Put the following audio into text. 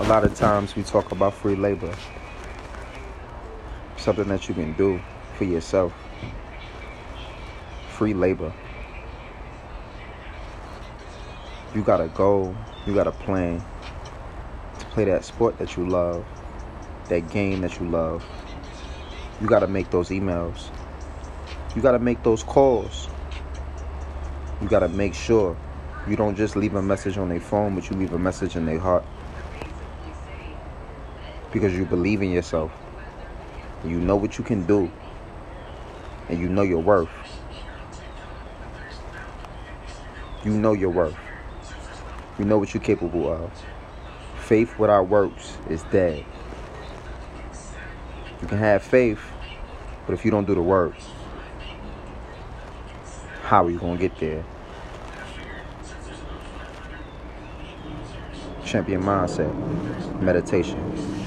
A lot of times we talk about free labor, something that you can do for yourself. Free labor. You got a goal, you got a plan to play that sport that you love, that game that you love. You got to make those emails. You got to make those calls. You got to make sure you don't just leave a message on their phone, but you leave a message in their heart. Because you believe in yourself. You know what you can do. And you know your worth. You know your worth. You know what you're capable of. Faith without works is dead. You can have faith, but if you don't do the work, how are you going to get there? Champion mindset, meditation.